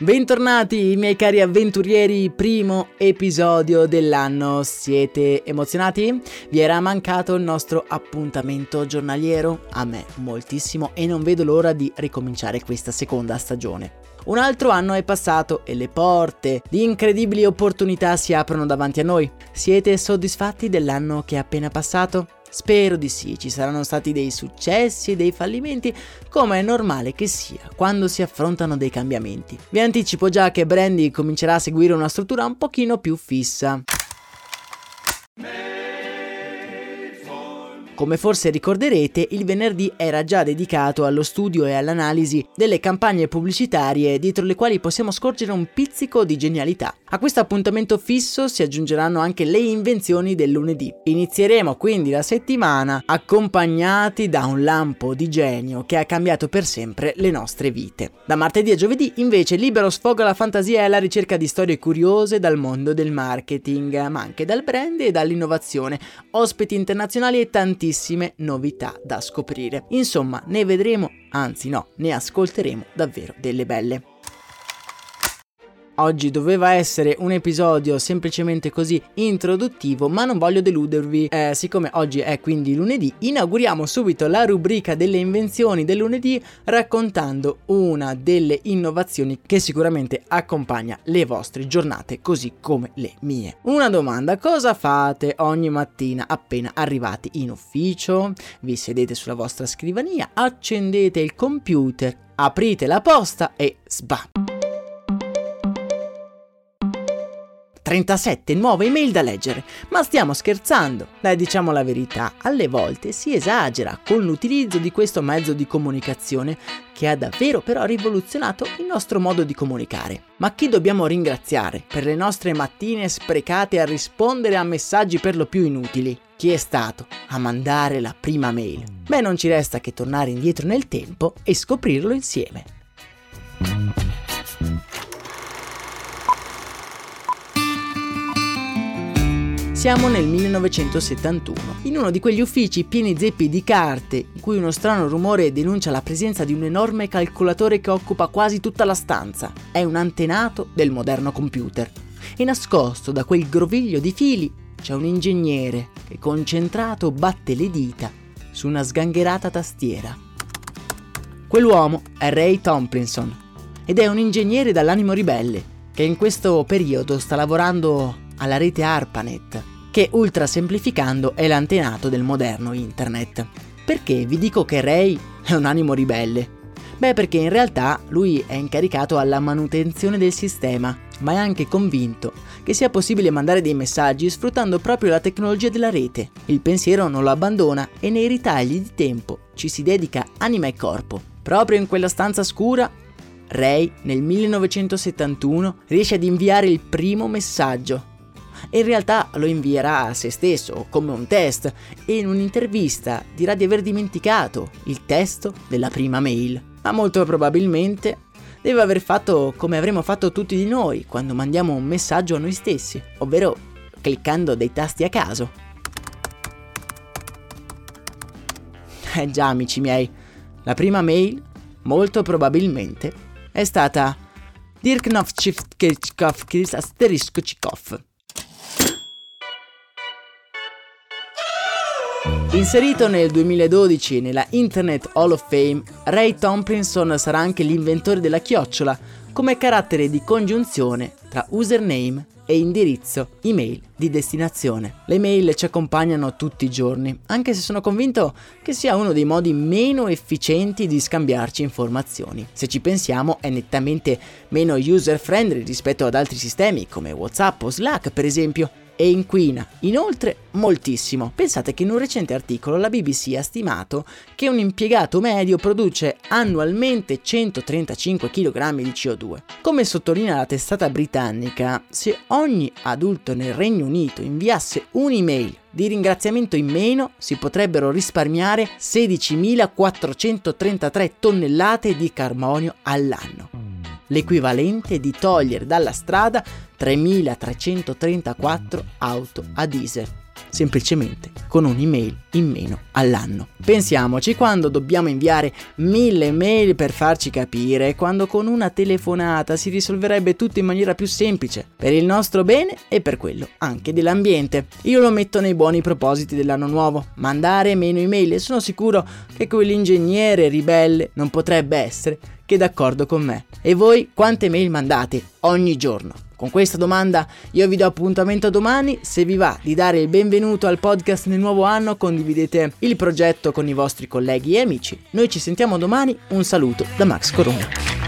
Bentornati miei cari avventurieri, primo episodio dell'anno. Siete emozionati? Vi era mancato il nostro appuntamento giornaliero? A me moltissimo e non vedo l'ora di ricominciare questa seconda stagione. Un altro anno è passato e le porte di incredibili opportunità si aprono davanti a noi. Siete soddisfatti dell'anno che è appena passato? Spero di sì, ci saranno stati dei successi e dei fallimenti, come è normale che sia quando si affrontano dei cambiamenti. Vi anticipo già che Brandy comincerà a seguire una struttura un pochino più fissa. Come forse ricorderete, il venerdì era già dedicato allo studio e all'analisi delle campagne pubblicitarie dietro le quali possiamo scorgere un pizzico di genialità. A questo appuntamento fisso si aggiungeranno anche le invenzioni del lunedì. Inizieremo quindi la settimana accompagnati da un lampo di genio che ha cambiato per sempre le nostre vite. Da martedì a giovedì invece libero sfogo alla fantasia e alla ricerca di storie curiose dal mondo del marketing, ma anche dal brand e dall'innovazione, ospiti internazionali e tantissimi tantissime novità da scoprire. Insomma, ne vedremo, anzi no, ne ascolteremo davvero delle belle. Oggi doveva essere un episodio semplicemente così introduttivo, ma non voglio deludervi. Eh, siccome oggi è quindi lunedì, inauguriamo subito la rubrica delle invenzioni del lunedì raccontando una delle innovazioni che sicuramente accompagna le vostre giornate così come le mie. Una domanda, cosa fate ogni mattina appena arrivati in ufficio? Vi sedete sulla vostra scrivania, accendete il computer, aprite la posta e sbam! 37 nuove email da leggere. Ma stiamo scherzando? Dai, diciamo la verità, alle volte si esagera con l'utilizzo di questo mezzo di comunicazione che ha davvero però rivoluzionato il nostro modo di comunicare. Ma chi dobbiamo ringraziare per le nostre mattine sprecate a rispondere a messaggi per lo più inutili? Chi è stato a mandare la prima mail? Beh, non ci resta che tornare indietro nel tempo e scoprirlo insieme. Siamo nel 1971, in uno di quegli uffici pieni zeppi di carte, in cui uno strano rumore denuncia la presenza di un enorme calcolatore che occupa quasi tutta la stanza. È un antenato del moderno computer. E nascosto da quel groviglio di fili c'è un ingegnere che concentrato batte le dita su una sgangherata tastiera. Quell'uomo è Ray Tomlinson ed è un ingegnere dall'animo ribelle che in questo periodo sta lavorando alla rete ARPANET, che ultra semplificando è l'antenato del moderno internet. Perché vi dico che Ray è un animo ribelle? Beh, perché in realtà lui è incaricato alla manutenzione del sistema, ma è anche convinto che sia possibile mandare dei messaggi sfruttando proprio la tecnologia della rete. Il pensiero non lo abbandona e nei ritagli di tempo ci si dedica anima e corpo. Proprio in quella stanza scura, Ray nel 1971 riesce ad inviare il primo messaggio in realtà lo invierà a se stesso come un test e in un'intervista dirà di aver dimenticato il testo della prima mail, ma molto probabilmente deve aver fatto come avremmo fatto tutti di noi quando mandiamo un messaggio a noi stessi, ovvero cliccando dei tasti a caso. Eh già, amici miei, la prima mail, molto probabilmente, è stata Dirknovchivkivkov asterisco Chikov. Inserito nel 2012 nella Internet Hall of Fame, Ray Tomlinson sarà anche l'inventore della chiocciola come carattere di congiunzione tra username e indirizzo email di destinazione. Le mail ci accompagnano tutti i giorni, anche se sono convinto che sia uno dei modi meno efficienti di scambiarci informazioni. Se ci pensiamo è nettamente meno user friendly rispetto ad altri sistemi come WhatsApp o Slack per esempio e inquina inoltre moltissimo. Pensate che in un recente articolo la BBC ha stimato che un impiegato medio produce annualmente 135 kg di CO2. Come sottolinea la testata britannica, se ogni adulto nel Regno Unito inviasse un'email di ringraziamento in meno si potrebbero risparmiare 16.433 tonnellate di carbonio all'anno l'equivalente di togliere dalla strada 3.334 auto a diesel, semplicemente con un'email in meno all'anno. Pensiamoci quando dobbiamo inviare mille mail per farci capire, quando con una telefonata si risolverebbe tutto in maniera più semplice, per il nostro bene e per quello anche dell'ambiente. Io lo metto nei buoni propositi dell'anno nuovo, mandare meno email e sono sicuro che quell'ingegnere ribelle non potrebbe essere che d'accordo con me. E voi quante mail mandate ogni giorno? Con questa domanda io vi do appuntamento domani, se vi va di dare il benvenuto al podcast nel nuovo anno condividete il progetto con i vostri colleghi e amici. Noi ci sentiamo domani, un saluto da Max Corona.